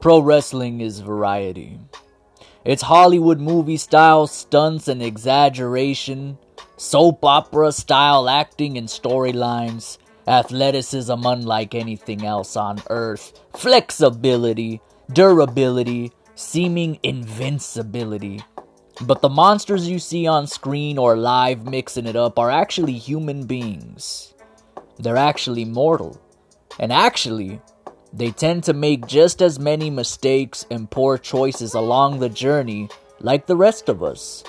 Pro wrestling is variety. It's Hollywood movie style stunts and exaggeration, soap opera style acting and storylines, athleticism unlike anything else on earth, flexibility, durability, seeming invincibility. But the monsters you see on screen or live mixing it up are actually human beings. They're actually mortal. And actually, they tend to make just as many mistakes and poor choices along the journey like the rest of us.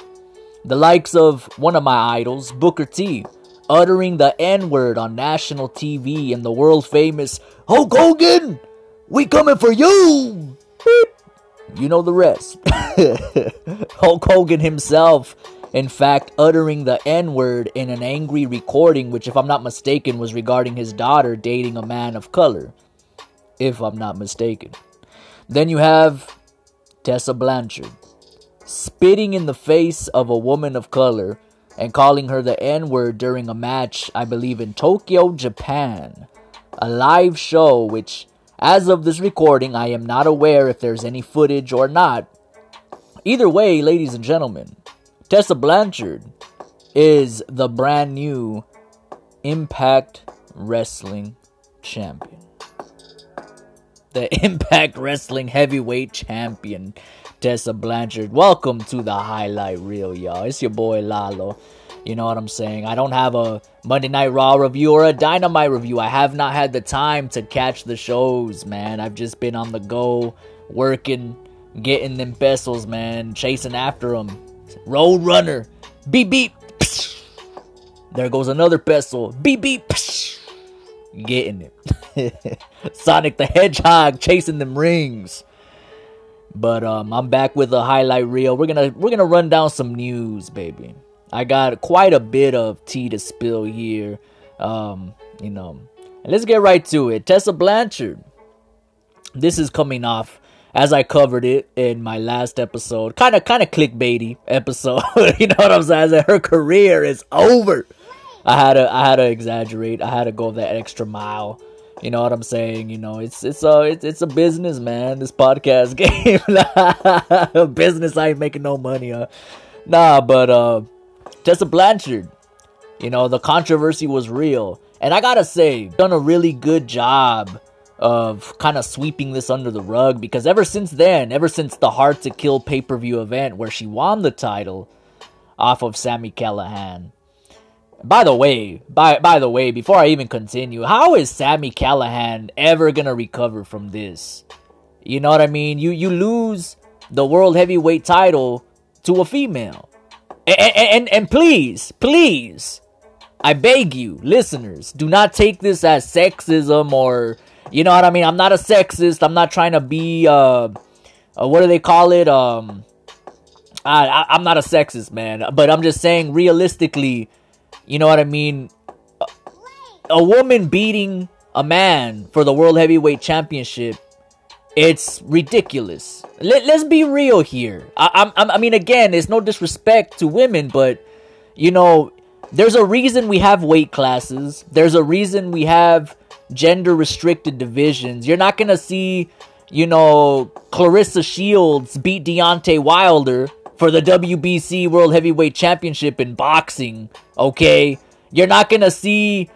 The likes of one of my idols, Booker T, uttering the N word on national TV and the world famous Hulk Hogan, we coming for you! Beep. You know the rest. Hulk Hogan himself, in fact, uttering the N word in an angry recording, which, if I'm not mistaken, was regarding his daughter dating a man of color if I'm not mistaken. Then you have Tessa Blanchard spitting in the face of a woman of color and calling her the N word during a match, I believe, in Tokyo, Japan. A live show, which, as of this recording, I am not aware if there's any footage or not. Either way, ladies and gentlemen, Tessa Blanchard is the brand new Impact Wrestling Champion the Impact Wrestling Heavyweight Champion, Tessa Blanchard. Welcome to the highlight reel, y'all. It's your boy Lalo. You know what I'm saying? I don't have a Monday Night Raw review or a Dynamite review. I have not had the time to catch the shows, man. I've just been on the go, working, getting them pesos, man, chasing after them. Road Runner, beep beep. There goes another peso. Beep beep getting it. Sonic the Hedgehog chasing them rings. But um, I'm back with a highlight reel. We're gonna we're gonna run down some news, baby. I got quite a bit of tea to spill here. Um, you know, let's get right to it. Tessa Blanchard. This is coming off as I covered it in my last episode. Kind of kind of clickbaity episode. you know what I'm saying? Her career is over. I had to I had to exaggerate. I had to go that extra mile. You know what I'm saying? You know, it's it's a it's, it's a business, man. This podcast game, business. I ain't making no money. Huh? Nah, but uh, Tessa Blanchard. You know, the controversy was real, and I gotta say, done a really good job of kind of sweeping this under the rug because ever since then, ever since the Hard to Kill pay per view event where she won the title off of Sami Callihan by the way, by by the way, before I even continue, how is Sami Callihan ever gonna recover from this? You know what I mean? You you lose the world heavyweight title to a female, and and, and, please, please, I beg you, listeners, do not take this as sexism or you know what I mean. I'm not a sexist. I'm not trying to be uh, uh what do they call it? Um, I, I I'm not a sexist, man. But I'm just saying, realistically you know what I mean? A, a woman beating a man for the World Heavyweight Championship, it's ridiculous. Let, let's be real here. I, I, I mean, again, it's no disrespect to women, but, you know, there's a reason we have weight classes. There's a reason we have gender restricted divisions. You're not going to see, you know, Claressa Shields beat Deontay Wilder for the WBC World Heavyweight Championship in boxing, okay? You're not going to see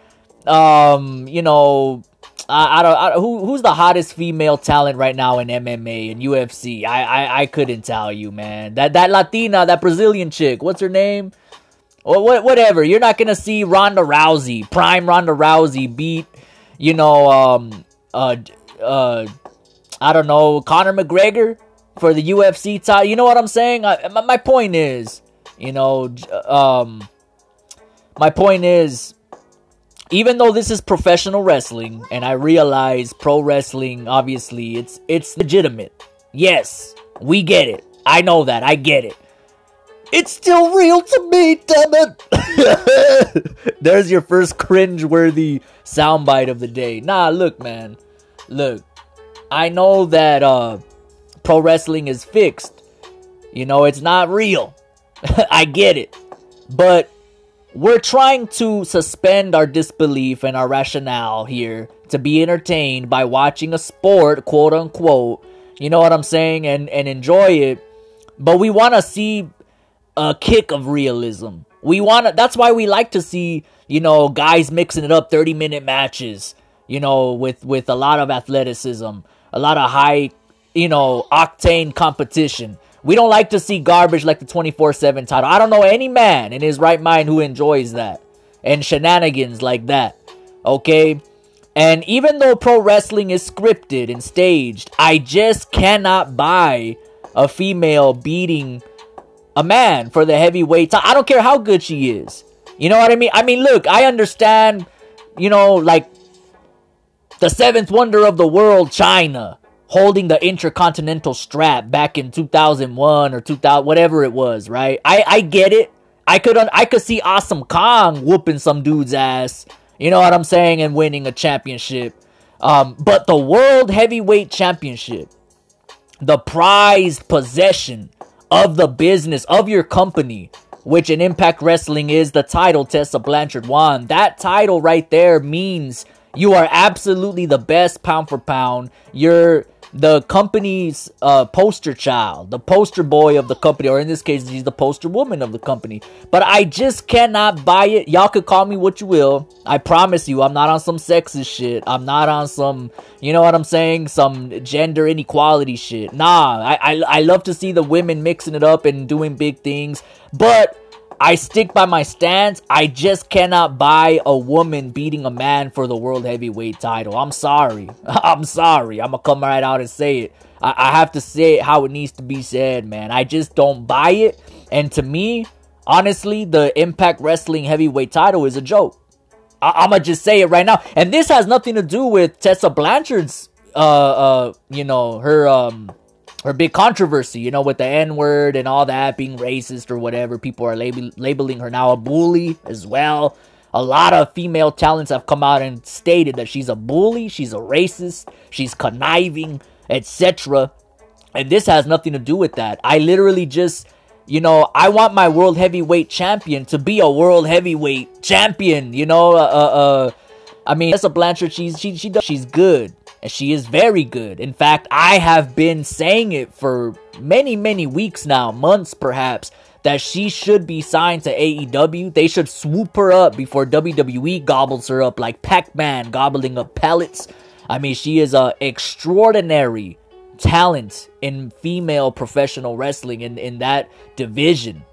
um, you know, I, I don't I, who who's the hottest female talent right now in MMA and UFC. I, I I couldn't tell you, man. That that Latina, that Brazilian chick, what's her name? Or what whatever. You're not to see Ronda Rousey, prime Ronda Rousey beat, you know, um uh uh I don't know, Conor McGregor for the UFC title. You know what I'm saying? I, my, my point is, you know, um, my point is, even though this is professional wrestling, and I realize pro wrestling, obviously, it's it's legitimate. Yes, we get it. I know that. I get it. It's still real to me, damn it. There's your first cringe-worthy soundbite of the day. Nah, look, man. Look, I know that uh pro wrestling is fixed. You know, it's not real. I get it. But we're trying to suspend our disbelief and our rationale here to be entertained by watching a sport, quote unquote, You know what I'm saying? And and enjoy it. But we want to see a kick of realism. We want to that's why we like to see, you know, guys mixing it up 30 minute matches, you know, with with a lot of athleticism, a lot of high, you know, octane competition. We don't like to see garbage like the 24/7 title. I don't know any man in his right mind who enjoys that and shenanigans like that. Okay? And even though pro wrestling is scripted and staged, I just cannot buy a female beating a man for the heavyweight. title. I don't care how good she is. You know what I mean? I mean, look, I understand, you know, like the seventh wonder of the world, Chyna, holding the intercontinental strap back in 2001 or 2000, whatever it was, right? I, I get it. I could, I could see Awesome Kong whooping some dude's ass you know what I'm saying? And winning a championship. Um, but the World Heavyweight Championship, the prized possession of the business of your company, which in Impact Wrestling is the title Tessa Blanchard won. That title right there means you are absolutely the best pound for pound. You're the company's uh, poster child, the poster boy of the company, or in this case, she's the poster woman of the company. But I just cannot buy it. Y'all could call me what you will. I promise you, I'm not on some sexist shit. I'm not on some, you know what I'm saying, some gender inequality shit. Nah, I, I, I love to see the women mixing it up and doing big things. But I stick by my stance. I just cannot buy a woman beating a man for the world heavyweight title. I'm sorry. I'm sorry. I'm gonna come right out and say it. I, I have to say it how it needs to be said, man. I just don't buy it. And to me, honestly, the Impact Wrestling heavyweight title is a joke. I- am gonna just say it right now. And this has nothing to do with Tessa Blanchard's, uh, uh, you know, her, um, her big controversy, you know, with the N word and all that being racist or whatever. People are lab- labeling her now a bully as well. A lot of female talents have come out and stated that she's a bully, she's a racist, she's conniving, etc. And this has nothing to do with that. I literally just, you know, I want my world heavyweight champion to be a world heavyweight champion. You know, uh, uh, uh I mean, Tessa Blanchard, she's she she does, she's good and she is very good. In fact, I have been saying it for many, many weeks now, months perhaps, that she should be signed to AEW. They should swoop her up before WWE gobbles her up like Pac Man gobbling up pellets. I mean, she is a extraordinary talent in female professional wrestling in, in that division.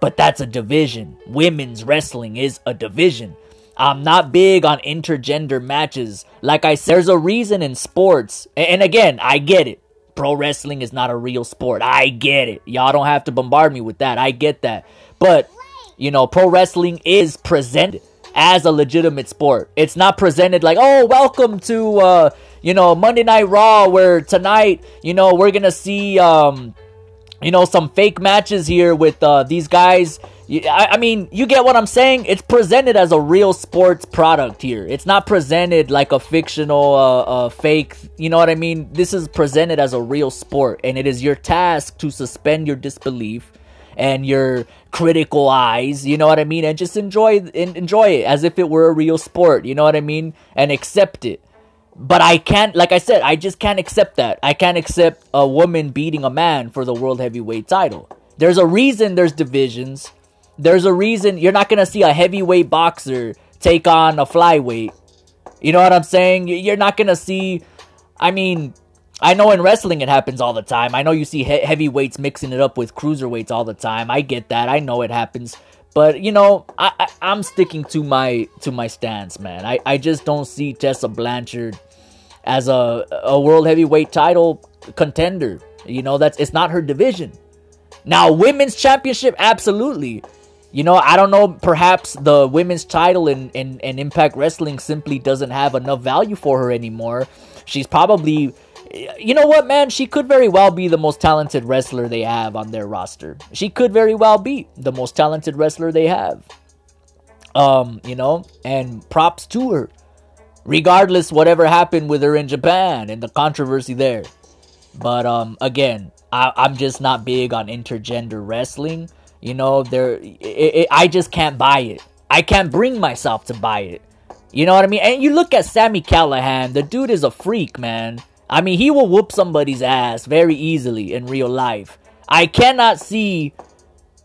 But that's a division. Women's wrestling is a division. I'm not big on intergender matches. Like I said, there's a reason in sports. And again, I get it. Pro wrestling is not a real sport. I get it. Y'all don't have to bombard me with that. I get that. But, you know, pro wrestling is presented as a legitimate sport. It's not presented like, oh, welcome to, uh, you know, Monday Night Raw, where tonight, you know, we're going to see, um, you know, some fake matches here with uh, these guys I, mean, you get what I'm saying? It's presented as a real sports product here. It's not presented like a fictional, uh, uh, fake. You know what I mean? This is presented as a real sport, and it is your task to suspend your disbelief and your critical eyes. You know what I mean? And just enjoy enjoy it as if it were a real sport. You know what I mean? And accept it. But I can't, like I said, I just can't accept that. I can't accept a woman beating a man for the world heavyweight title. There's a reason there's divisions there's a reason you're not gonna see a heavyweight boxer take on a flyweight. You know what I'm saying? You're not gonna see. I mean, I know in wrestling it happens all the time. I know you see he- heavyweights mixing it up with cruiserweights all the time. I get that. I know it happens. But you know, I, I am sticking to my to my stance, man. I, I just don't see Tessa Blanchard as a a world heavyweight title contender. You know, that's it's not her division. Now, women's championship, absolutely. You know, I don't know. Perhaps the women's title in, in, in Impact Wrestling simply doesn't have enough value for her anymore. She's probably, you know what, man? She could very well be the most talented wrestler they have on their roster. She could very well be the most talented wrestler they have. Um, you know, and props to her. Regardless, whatever happened with her in Japan and the controversy there. But um, again, I, I'm just not big on intergender wrestling. You know, there, I just can't buy it. I can't bring myself to buy it. You know what I mean? And you look at Sami Callihan. the dude is a freak, man. I mean, he will whoop somebody's ass very easily in real life. I cannot see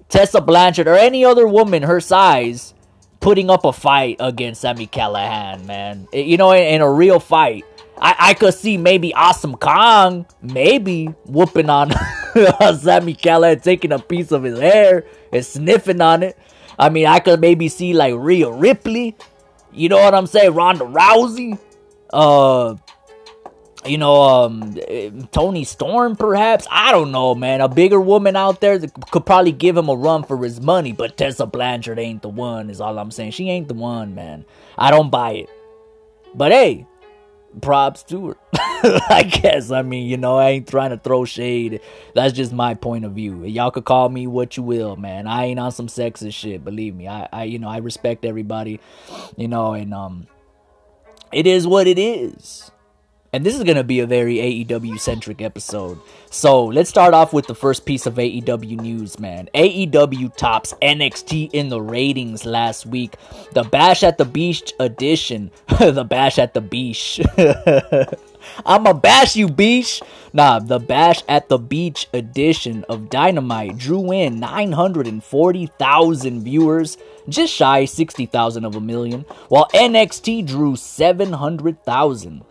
Tessa Blanchard or any other woman her size putting up a fight against Sami Callihan, man. You know, in, in a real fight. I, I could see maybe Awesome Kong, maybe whooping on Sami Callihan, taking a piece of his hair and sniffing on it. I mean, I could maybe see like Rhea Ripley. You know what I'm saying? Ronda Rousey. Uh, you know, um, Toni Storm, perhaps. I don't know, man. A bigger woman out there that could probably give him a run for his money, but Tessa Blanchard ain't the one, is all I'm saying. She ain't the one, man. I don't buy it. But hey, props to her. I guess. I mean, you know, I ain't trying to throw shade. That's just my point of view. Y'all could call me what you will, man. I ain't on some sexist shit. Believe me. I, I, you know, I respect everybody. You know, and um, it is what it is. And this is going to be a very AEW centric episode. So let's start off with the first piece of AEW news, man. AEW tops NXT in the ratings last week. The Bash at the Beach edition. the Bash at the Beach. I'ma bash you, beach. Nah, the Bash at the Beach edition of Dynamite drew in 940,000 viewers, just shy 60,000 of a million, while NXT drew 700,000.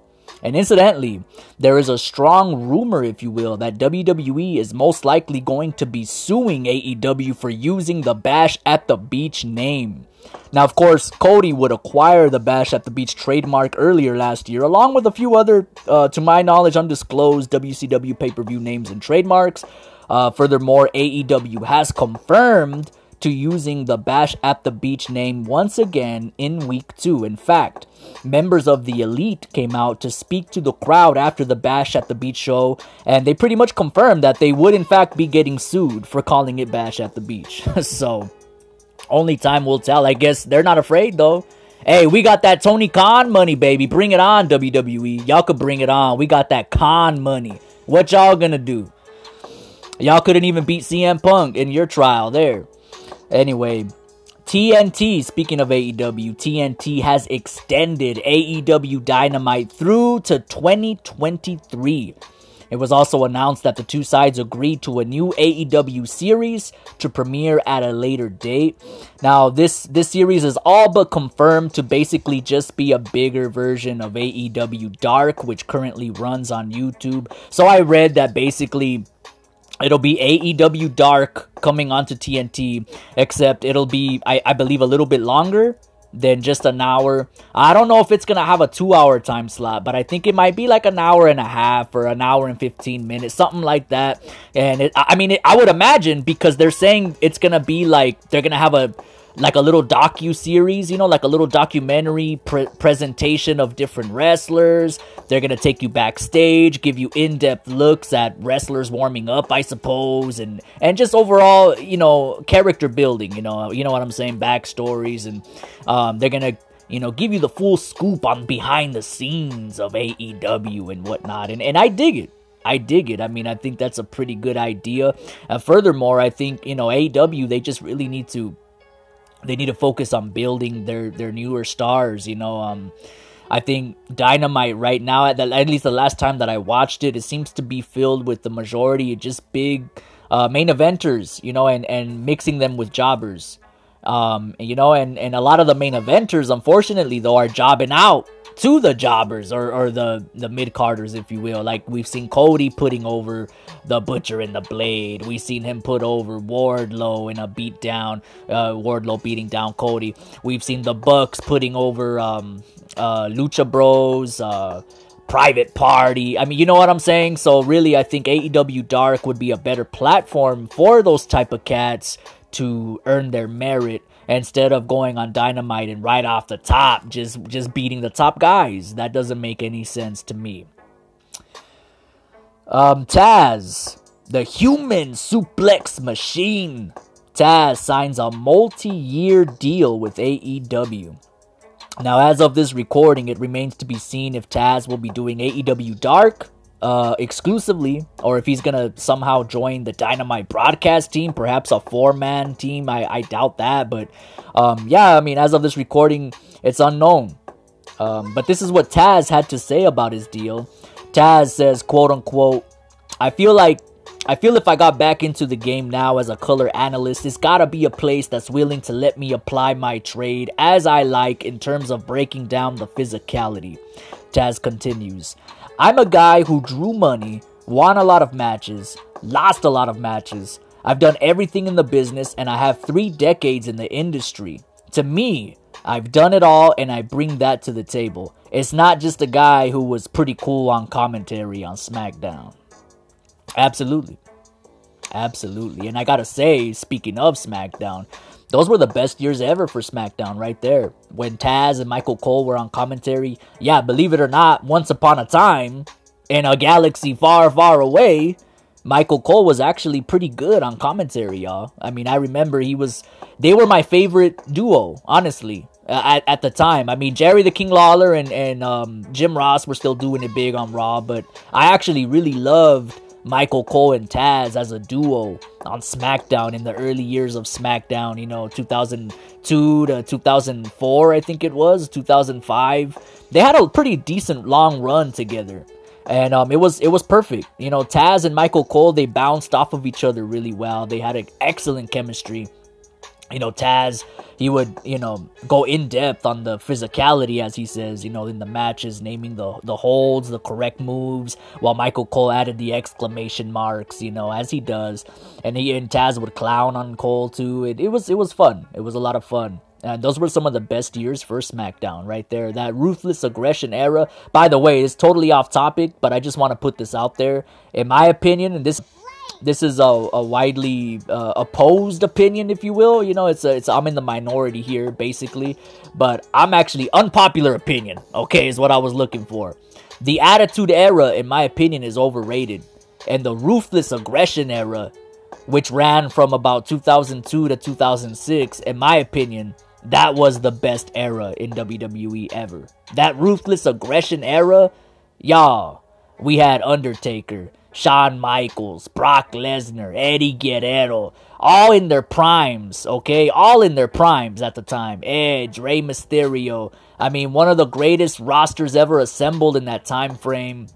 And incidentally, there is a strong rumor, if you will, that WWE is most likely going to be suing AEW for using the Bash at the Beach name. Now, of course, Cody would acquire the Bash at the Beach trademark earlier last year, along with a few other, uh, to my knowledge, undisclosed WCW pay per view names and trademarks. Uh, furthermore, AEW has confirmed to using the Bash at the Beach name once again in week two. In fact, members of the Elite came out to speak to the crowd after the Bash at the Beach show, and they pretty much confirmed that they would, in fact, be getting sued for calling it Bash at the Beach. so, only time will tell. I guess they're not afraid though. Hey, we got that Tony Khan money, baby. Bring it on, WWE. Y'all could bring it on. We got that Khan money. What y'all gonna do? Y'all couldn't even beat CM Punk in your trial there. Anyway, TNT, speaking of AEW, TNT has extended AEW Dynamite through to 2023. It was also announced that the two sides agreed to a new AEW series to premiere at a later date. Now, this this series is all but confirmed to basically just be a bigger version of AEW Dark, which currently runs on YouTube. So I read that basically It'll be AEW Dark coming onto TNT, except it'll be, I, I believe, a little bit longer than just an hour. I don't know if it's gonna have a two hour time slot, but I think it might be like an hour and a half or an hour and 15 minutes, something like that. And it, I mean, it, I would imagine because they're saying it's gonna be like they're gonna have a like a little docu series, you know, like a little documentary pre- presentation of different wrestlers. They're gonna take you backstage, give you in-depth looks at wrestlers warming up, I suppose, and and just overall, you know, character building. You know, you know what I'm saying, backstories, and um, they're gonna you know, give you the full scoop on behind the scenes of AEW and whatnot. And and I dig it. I dig it. I mean, I think that's a pretty good idea. And furthermore, I think, you know, AEW, they just really need to they need to focus on building their their newer stars. You know, um, I think Dynamite right now, at, the, at least the last time that I watched it, it seems to be filled with the majority just big uh, main eventers. You know, and and mixing them with jobbers. Um, you know, and and a lot of the main eventers, unfortunately, though, are jobbing out to the jobbers or, or the the mid carders, if you will. Like we've seen Cody putting over the Butcher and the Blade. We've seen him put over Wardlow in a beatdown. Uh, Wardlow beating down Cody. We've seen the Bucks putting over um, uh, Lucha Bros. Uh, private party. I mean, you know what I'm saying? So really, I think AEW Dark would be a better platform for those type of cats to earn their merit instead of going on dynamite and right off the top just just beating the top guys. That doesn't make any sense to me. Um taz the human suplex machine. Taz signs a multi-year deal with aew now as of this recording it remains to be seen if taz will be doing aew dark uh, exclusively, or if he's gonna somehow join the Dynamite broadcast team, perhaps a four man team. I, I doubt that, but um, yeah, I mean, as of this recording, it's unknown. Um, but this is what Taz had to say about his deal. Taz says, quote unquote, I feel like I feel if I got back into the game now as a color analyst, it's gotta be a place that's willing to let me apply my trade as I like in terms of breaking down the physicality. Taz continues, I'm a guy who drew money, won a lot of matches, lost a lot of matches. I've done everything in the business and I have three decades in the industry. To me, I've done it all and I bring that to the table. It's not just a guy who was pretty cool on commentary on SmackDown. Absolutely. Absolutely. And I gotta say, speaking of SmackDown, those were the best years ever for SmackDown right there. When Taz and Michael Cole were on commentary. Yeah, believe it or not, once upon a time, in a galaxy far, far away, Michael Cole was actually pretty good on commentary, y'all. I mean, I remember he was, they were my favorite duo, honestly, at, at the time. I mean, Jerry the King Lawler and, and um, Jim Ross were still doing it big on Raw, but I actually really loved Michael Cole and Taz as a duo on SmackDown in the early years of SmackDown, you know, 2002 to 2004, I think it was, 2005. They had a pretty decent long run together. And um, it was it was perfect. You know, Taz and Michael Cole they bounced off of each other really well. They had an excellent chemistry you know, Taz, he would, you know, go in depth on the physicality, as he says, you know, in the matches, naming the the holds, the correct moves, while Michael Cole added the exclamation marks, you know, as he does, and he and Taz would clown on Cole too. It, it was it was fun. It was a lot of fun. And those were some of the best years for SmackDown right there. That ruthless aggression era. By the way, it's totally off topic, but I just want to put this out there. In my opinion, and this this is a, a widely uh, opposed opinion, if you will. You know, it's a, it's I'm in the minority here, basically, but I'm actually unpopular opinion. Okay, is what I was looking for. The Attitude Era, in my opinion, is overrated, and the Ruthless Aggression Era, which ran from about 2002 to 2006, in my opinion, that was the best era in WWE ever. That Ruthless Aggression Era, y'all, we had Undertaker. Shawn Michaels, Brock Lesnar, Eddie Guerrero, all in their primes, okay? All in their primes at the time. Edge, Rey Mysterio. I mean, one of the greatest rosters ever assembled in that time frame.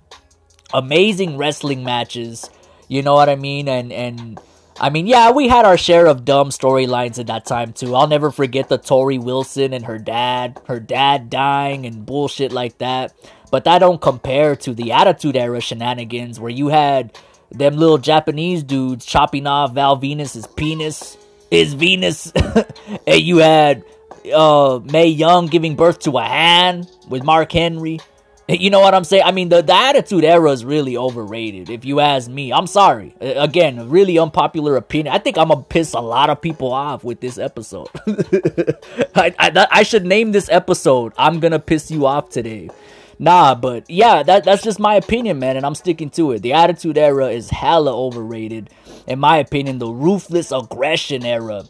Amazing wrestling matches. You know what I mean? And and I mean, yeah, we had our share of dumb storylines at that time too. I'll never forget the Torrie Wilson and her dad, her dad dying and bullshit like that. But that don't compare to the Attitude Era shenanigans where you had them little Japanese dudes chopping off Val Venis's penis, his Venus, and you had uh, Mae Young giving birth to a hand with Mark Henry. You know what I'm saying? I mean, the, the Attitude Era is really overrated, if you ask me. I'm sorry. Again, really unpopular opinion. I think I'm gonna piss a lot of people off with this episode. I, I, I should name this episode, I'm gonna piss you off today. Nah, but yeah, that that's just my opinion, man, and I'm sticking to it. The Attitude Era is hella overrated. In my opinion, the Ruthless Aggression Era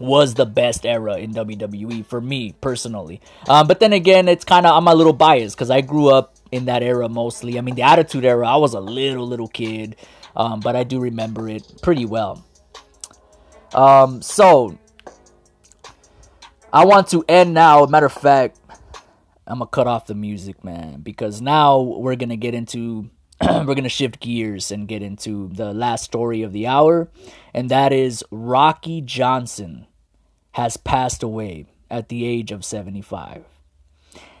was the best era in WWE for me personally. Um, but then again, it's kind of I'm a little biased because I grew up in that era mostly. I mean, the Attitude Era, I was a little little kid, um, but I do remember it pretty well. Um, so I want to end now. Matter of fact, I'm gonna cut off the music, man, because now we're gonna get into we're gonna shift gears and get into the last story of the hour, and that is Rocky Johnson has passed away at the age of 75.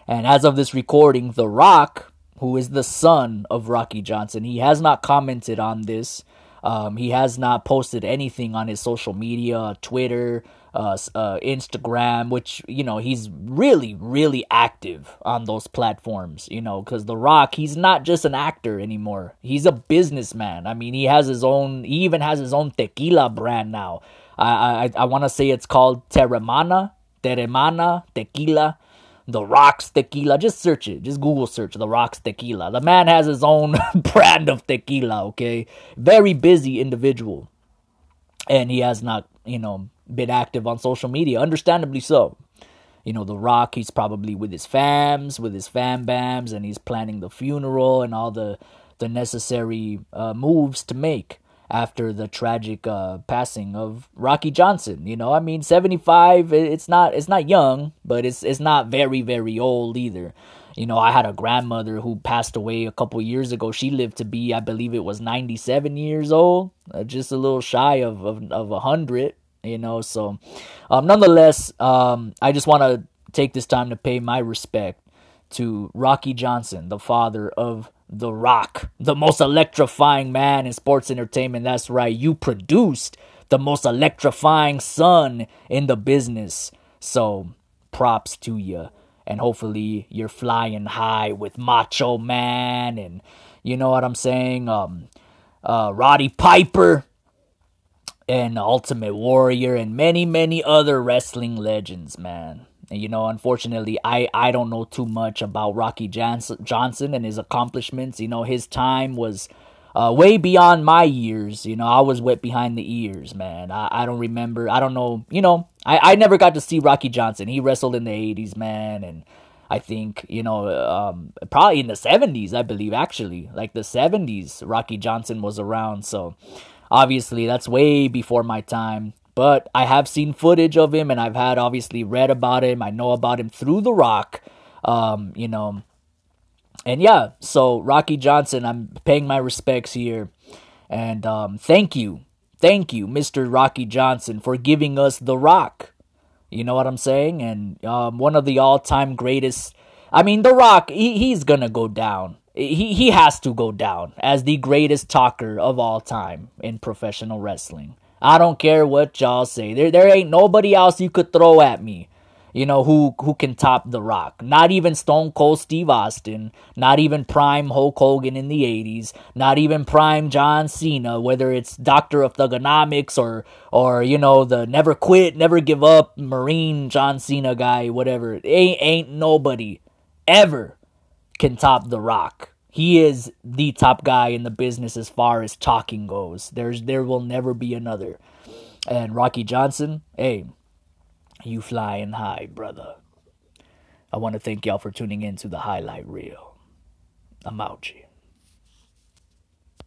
And as of this recording, The Rock, who is the son of Rocky Johnson, he has not commented on this. Um, he has not posted anything on his social media, Twitter, uh, uh, Instagram, which you know he's really really active on those platforms. You know, because The Rock, he's not just an actor anymore. He's a businessman. I mean, he has his own. He even has his own tequila brand now. I I I want to say it's called Teremana, Teremana Tequila. The Rocks Tequila. Just search it. Just Google search The Rocks Tequila. The man has his own brand of tequila, okay? Very busy individual. And he has not, you know, been active on social media, understandably so. You know, The Rock, he's probably with his fams, with his fam bams, and he's planning the funeral and all the the necessary uh, moves to make after the tragic uh, passing of Rocky Johnson. You know, I mean, seventy five. It's not it's not young, but it's it's not very very old either. you know, I had a grandmother who passed away a couple years ago. She lived to be, I believe it was 97 years old, uh, just a little shy of, of, of 100, you know. So, um, nonetheless, um, I just want to take this time to pay my respect to Rocky Johnson, the father of The Rock, the most electrifying man in sports entertainment. That's right, you produced the most electrifying son in the business. So, props to you and hopefully you're flying high with Macho Man and you know what I'm saying, um, uh, Roddy Piper and Ultimate Warrior and many many other wrestling legends, man. And, you know, unfortunately, I I don't know too much about Rocky Johnson Johnson and his accomplishments. You know, his time was uh, way beyond my years. You know, I was wet behind the ears, man. I, I don't remember. I don't know. You know, I, I never got to see Rocky Johnson. He wrestled in the 80s, man. And I think, you know, um, probably in the 70s, I believe, actually. Like the 70s, Rocky Johnson was around. So obviously, that's way before my time. But I have seen footage of him and I've had obviously read about him. I know about him through The Rock. Um, you know, and yeah, so Rocky Johnson, I'm paying my respects here. And um, thank you, thank you, Mr. Rocky Johnson, for giving us The Rock. You know what I'm saying? And um, one of the all time greatest. I mean, The Rock, he, he's going to go down. He, he has to go down as the greatest talker of all time in professional wrestling. I don't care what y'all say. There, there ain't nobody else you could throw at me you know, who who can top The Rock. Not even Stone Cold Steve Austin, not even prime Hulk Hogan in the 80s, not even prime John Cena, whether it's Doctor of Thuganomics or or you know, the never quit, never give up Marine John Cena guy, whatever. Ain't ain't nobody ever can top The Rock. He is the top guy in the business as far as talking goes. There's there will never be another. And Rocky Johnson, hey, you flying high, brother. I want to thank y'all for tuning in to the highlight reel. I'm out.